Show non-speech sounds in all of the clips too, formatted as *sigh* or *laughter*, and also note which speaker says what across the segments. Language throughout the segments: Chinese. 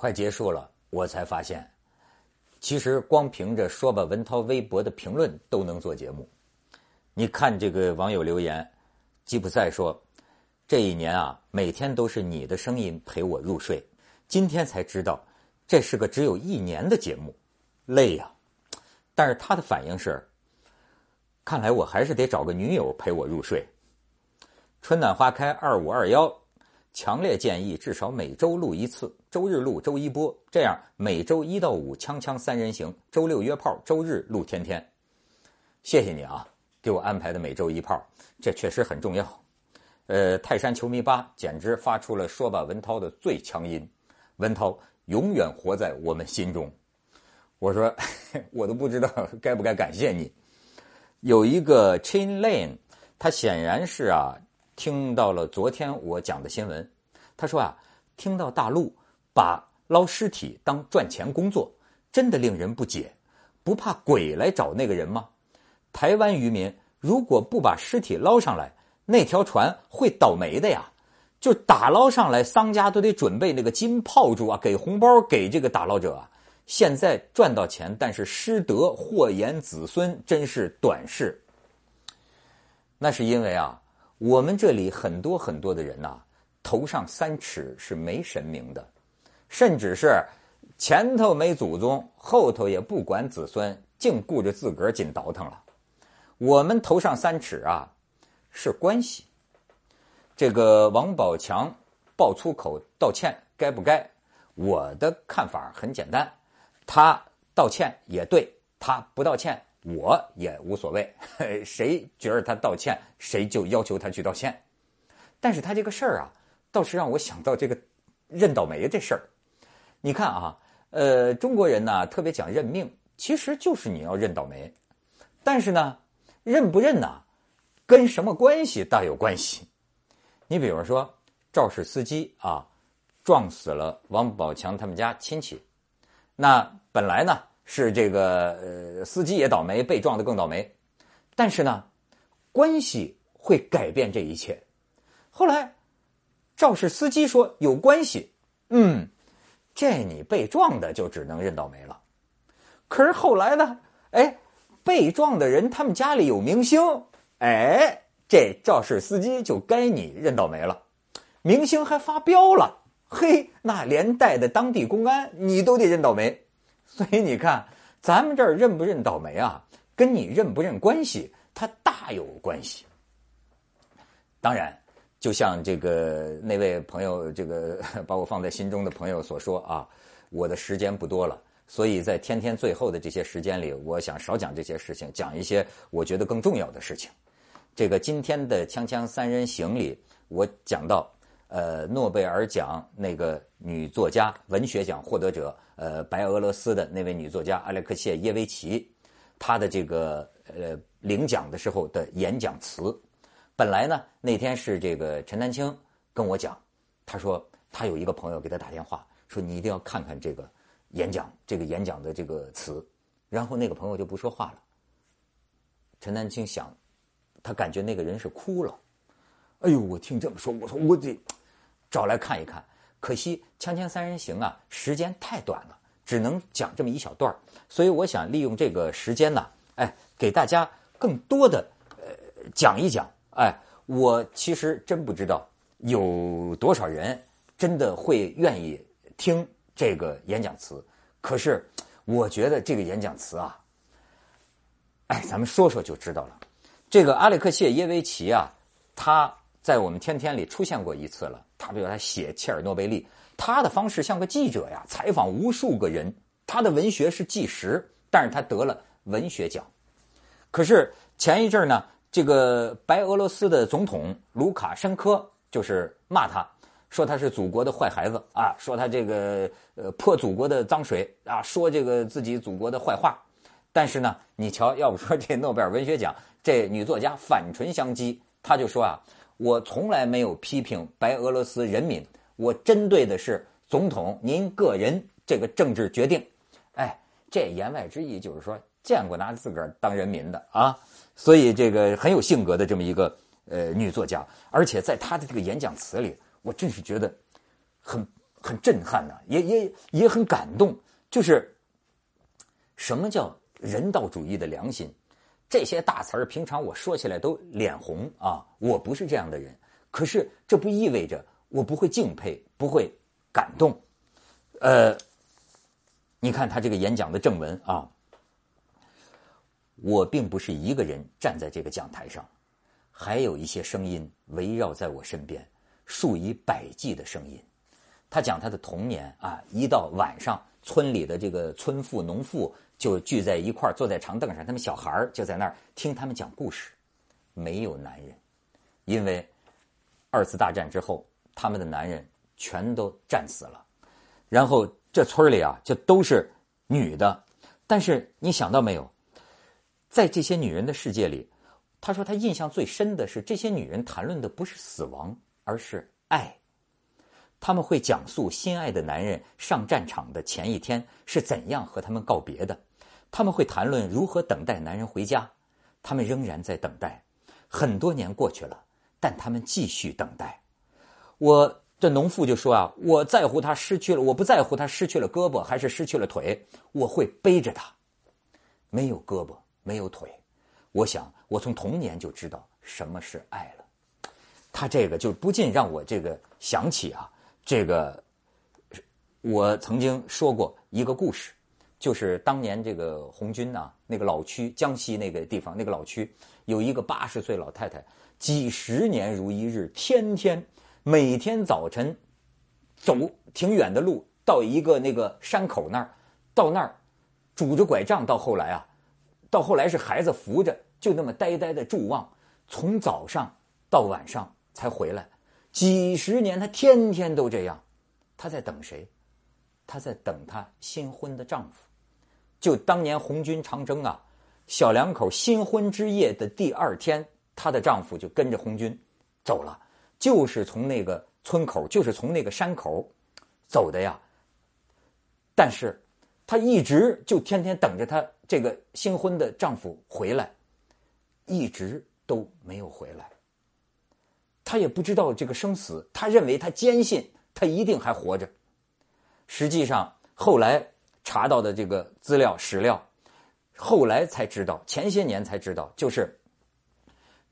Speaker 1: 快结束了，我才发现，其实光凭着说吧文涛微博的评论都能做节目。你看这个网友留言，吉普赛说：“这一年啊，每天都是你的声音陪我入睡。今天才知道，这是个只有一年的节目，累呀。但是他的反应是，看来我还是得找个女友陪我入睡。春暖花开二五二幺。”强烈建议至少每周录一次，周日录，周一播，这样每周一到五锵锵三人行，周六约炮，周日录天天。谢谢你啊，给我安排的每周一炮，这确实很重要。呃，泰山球迷吧简直发出了说吧文涛的最强音，文涛永远活在我们心中。我说 *laughs* 我都不知道该不该感谢你。有一个 Chain Lane，他显然是啊。听到了昨天我讲的新闻，他说啊，听到大陆把捞尸体当赚钱工作，真的令人不解。不怕鬼来找那个人吗？台湾渔民如果不把尸体捞上来，那条船会倒霉的呀。就打捞上来，商家都得准备那个金炮竹啊，给红包给这个打捞者啊。现在赚到钱，但是失德祸延子孙，真是短视。那是因为啊。我们这里很多很多的人呐，头上三尺是没神明的，甚至是前头没祖宗，后头也不管子孙，净顾着自个儿紧倒腾了。我们头上三尺啊，是关系。这个王宝强爆粗口道歉该不该？我的看法很简单，他道歉也对，他不道歉。我也无所谓，*laughs* 谁觉得他道歉，谁就要求他去道歉。但是他这个事儿啊，倒是让我想到这个认倒霉这事儿。你看啊，呃，中国人呢特别讲认命，其实就是你要认倒霉。但是呢，认不认呢，跟什么关系大有关系。你比如说，肇事司机啊，撞死了王宝强他们家亲戚，那本来呢。是这个呃，司机也倒霉，被撞的更倒霉。但是呢，关系会改变这一切。后来，肇事司机说有关系，嗯，这你被撞的就只能认倒霉了。可是后来呢，哎，被撞的人他们家里有明星，哎，这肇事司机就该你认倒霉了。明星还发飙了，嘿，那连带的当地公安你都得认倒霉。所以你看，咱们这儿认不认倒霉啊，跟你认不认关系，它大有关系。当然，就像这个那位朋友，这个 *laughs* 把我放在心中的朋友所说啊，我的时间不多了，所以在天天最后的这些时间里，我想少讲这些事情，讲一些我觉得更重要的事情。这个今天的《锵锵三人行》里，我讲到。呃，诺贝尔奖那个女作家、文学奖获得者，呃，白俄罗斯的那位女作家阿列克谢耶维奇，她的这个呃领奖的时候的演讲词，本来呢那天是这个陈丹青跟我讲，他说他有一个朋友给他打电话，说你一定要看看这个演讲，这个演讲的这个词，然后那个朋友就不说话了。陈丹青想，他感觉那个人是哭了，哎呦，我听这么说，我说我得。找来看一看，可惜《锵锵三人行》啊，时间太短了，只能讲这么一小段所以我想利用这个时间呢，哎，给大家更多的呃讲一讲。哎，我其实真不知道有多少人真的会愿意听这个演讲词。可是我觉得这个演讲词啊，哎，咱们说说就知道了。这个阿列克谢耶维奇啊，他在我们天天里出现过一次了。他比如他写切尔诺贝利，他的方式像个记者呀，采访无数个人。他的文学是纪实，但是他得了文学奖。可是前一阵呢，这个白俄罗斯的总统卢卡申科就是骂他，说他是祖国的坏孩子啊，说他这个呃泼祖国的脏水啊，说这个自己祖国的坏话。但是呢，你瞧，要不说这诺贝尔文学奖，这女作家反唇相讥，他就说啊。我从来没有批评白俄罗斯人民，我针对的是总统您个人这个政治决定。哎，这言外之意就是说，见过拿自个儿当人民的啊，所以这个很有性格的这么一个呃女作家，而且在她的这个演讲词里，我真是觉得很很震撼呐，也也也很感动。就是什么叫人道主义的良心？这些大词儿，平常我说起来都脸红啊。我不是这样的人，可是这不意味着我不会敬佩，不会感动。呃，你看他这个演讲的正文啊，我并不是一个人站在这个讲台上，还有一些声音围绕在我身边，数以百计的声音。他讲他的童年啊，一到晚上，村里的这个村妇、农妇就聚在一块儿，坐在长凳上，他们小孩儿就在那儿听他们讲故事。没有男人，因为二次大战之后，他们的男人全都战死了。然后这村里啊，就都是女的。但是你想到没有，在这些女人的世界里，他说他印象最深的是，这些女人谈论的不是死亡，而是爱。他们会讲述心爱的男人上战场的前一天是怎样和他们告别的，他们会谈论如何等待男人回家，他们仍然在等待，很多年过去了，但他们继续等待。我这农妇就说啊，我在乎他失去了，我不在乎他失去了胳膊还是失去了腿，我会背着他，没有胳膊没有腿，我想我从童年就知道什么是爱了。他这个就不禁让我这个想起啊。这个，我曾经说过一个故事，就是当年这个红军呐，那个老区江西那个地方，那个老区有一个八十岁老太太，几十年如一日，天天每天早晨走挺远的路，到一个那个山口那儿，到那儿拄着拐杖，到后来啊，到后来是孩子扶着，就那么呆呆的伫望，从早上到晚上才回来。几十年，她天天都这样。她在等谁？她在等她新婚的丈夫。就当年红军长征啊，小两口新婚之夜的第二天，她的丈夫就跟着红军走了，就是从那个村口，就是从那个山口走的呀。但是，她一直就天天等着她这个新婚的丈夫回来，一直都没有回来。他也不知道这个生死，他认为他坚信他一定还活着。实际上，后来查到的这个资料史料，后来才知道，前些年才知道，就是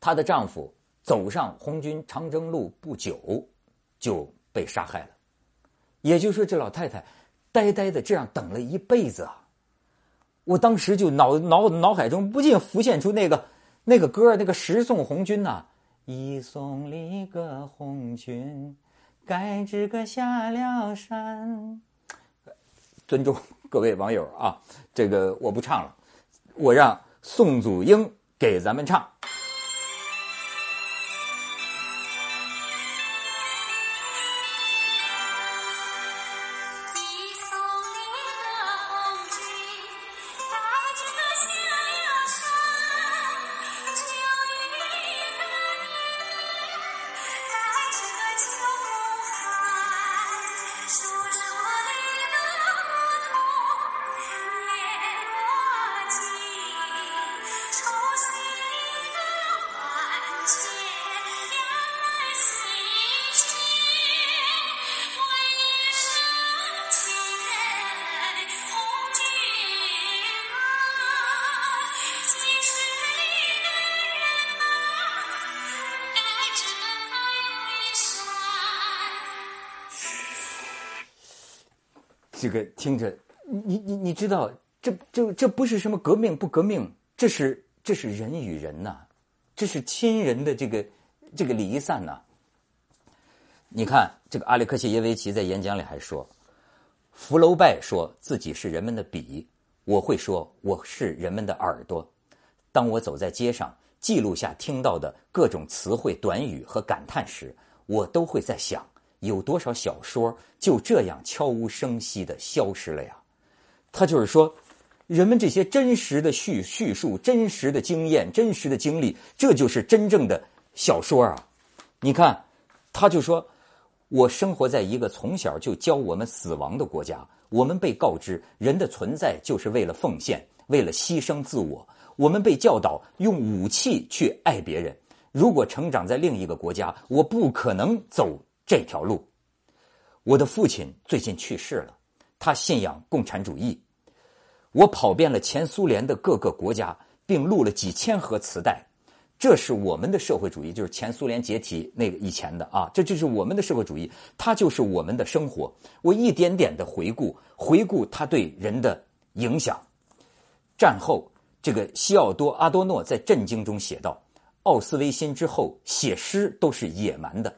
Speaker 1: 她的丈夫走上红军长征路不久就被杀害了。也就是说，这老太太呆呆的这样等了一辈子啊！我当时就脑脑脑海中不禁浮现出那个那个歌那个《十送红军》呐。一送里个红军，该知个下了山。尊重各位网友啊，这个我不唱了，我让宋祖英给咱们唱。这个听着，你你你知道，这这这不是什么革命不革命，这是这是人与人呐，这是亲人的这个这个离散呐。你看，这个阿列克谢耶维奇在演讲里还说，福楼拜说自己是人们的笔，我会说我是人们的耳朵。当我走在街上，记录下听到的各种词汇、短语和感叹时，我都会在想。有多少小说就这样悄无声息的消失了呀？他就是说，人们这些真实的叙叙述、真实的经验、真实的经历，这就是真正的小说啊！你看，他就说，我生活在一个从小就教我们死亡的国家，我们被告知人的存在就是为了奉献，为了牺牲自我，我们被教导用武器去爱别人。如果成长在另一个国家，我不可能走。这条路，我的父亲最近去世了，他信仰共产主义。我跑遍了前苏联的各个国家，并录了几千盒磁带。这是我们的社会主义，就是前苏联解体那个以前的啊，这就是我们的社会主义，它就是我们的生活。我一点点的回顾，回顾它对人的影响。战后，这个西奥多·阿多诺在《震惊》中写道：“奥斯维辛之后，写诗都是野蛮的。”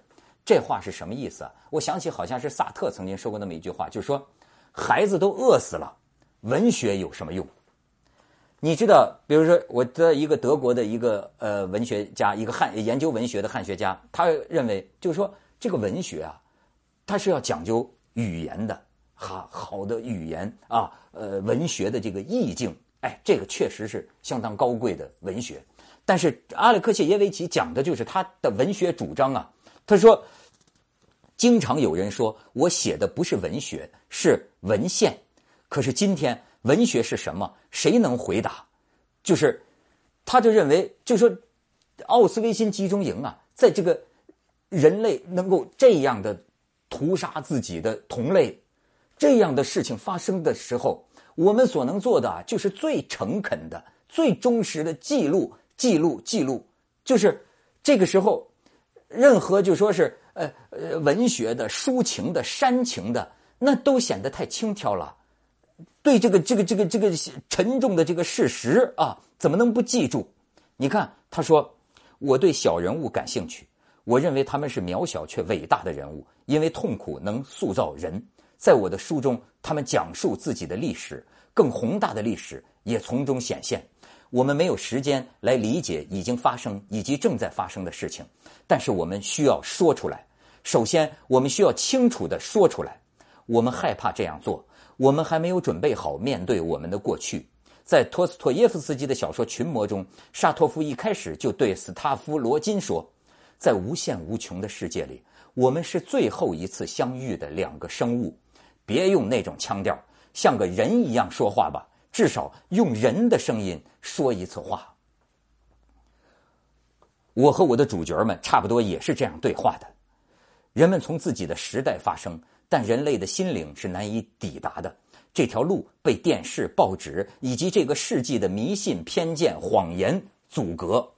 Speaker 1: 这话是什么意思啊？我想起好像是萨特曾经说过那么一句话，就是说：“孩子都饿死了，文学有什么用？”你知道，比如说，我的一个德国的一个呃文学家，一个汉研究文学的汉学家，他认为，就是说，这个文学啊，它是要讲究语言的，好好的语言啊，呃，文学的这个意境，哎，这个确实是相当高贵的文学。但是阿列克谢耶维奇讲的就是他的文学主张啊，他说，经常有人说我写的不是文学，是文献，可是今天。文学是什么？谁能回答？就是，他就认为，就说，奥斯维辛集中营啊，在这个人类能够这样的屠杀自己的同类，这样的事情发生的时候，我们所能做的啊，就是最诚恳的、最忠实的记录、记录、记录。就是这个时候，任何就说是呃呃文学的、抒情的、煽情的，那都显得太轻佻了。对这个这个这个这个沉重的这个事实啊，怎么能不记住？你看，他说：“我对小人物感兴趣，我认为他们是渺小却伟大的人物，因为痛苦能塑造人。在我的书中，他们讲述自己的历史，更宏大的历史也从中显现。我们没有时间来理解已经发生以及正在发生的事情，但是我们需要说出来。首先，我们需要清楚的说出来。我们害怕这样做。”我们还没有准备好面对我们的过去。在托斯托耶夫斯基的小说《群魔》中，沙托夫一开始就对斯塔夫罗金说：“在无限无穷的世界里，我们是最后一次相遇的两个生物。别用那种腔调，像个人一样说话吧，至少用人的声音说一次话。”我和我的主角们差不多也是这样对话的。人们从自己的时代发生。但人类的心灵是难以抵达的，这条路被电视、报纸以及这个世纪的迷信、偏见、谎言阻隔。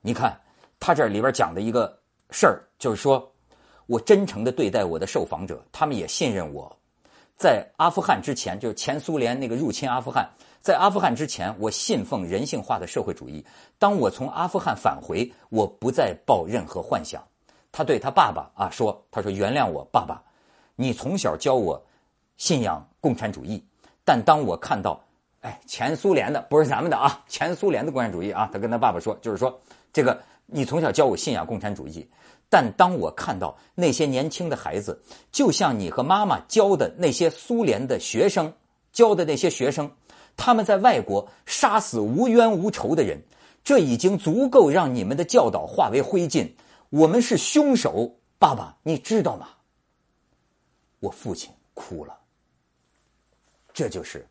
Speaker 1: 你看，他这里边讲的一个事儿，就是说我真诚的对待我的受访者，他们也信任我。在阿富汗之前，就是前苏联那个入侵阿富汗，在阿富汗之前，我信奉人性化的社会主义。当我从阿富汗返回，我不再抱任何幻想。他对他爸爸啊说：“他说原谅我，爸爸。”你从小教我信仰共产主义，但当我看到，哎，前苏联的不是咱们的啊，前苏联的共产主义啊，他跟他爸爸说，就是说，这个你从小教我信仰共产主义，但当我看到那些年轻的孩子，就像你和妈妈教的那些苏联的学生教的那些学生，他们在外国杀死无冤无仇的人，这已经足够让你们的教导化为灰烬。我们是凶手，爸爸，你知道吗？我父亲哭了。这就是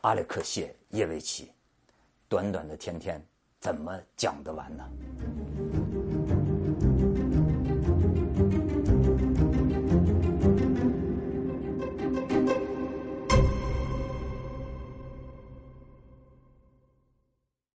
Speaker 1: 阿列克谢耶维奇，短短的天天怎么讲得完呢？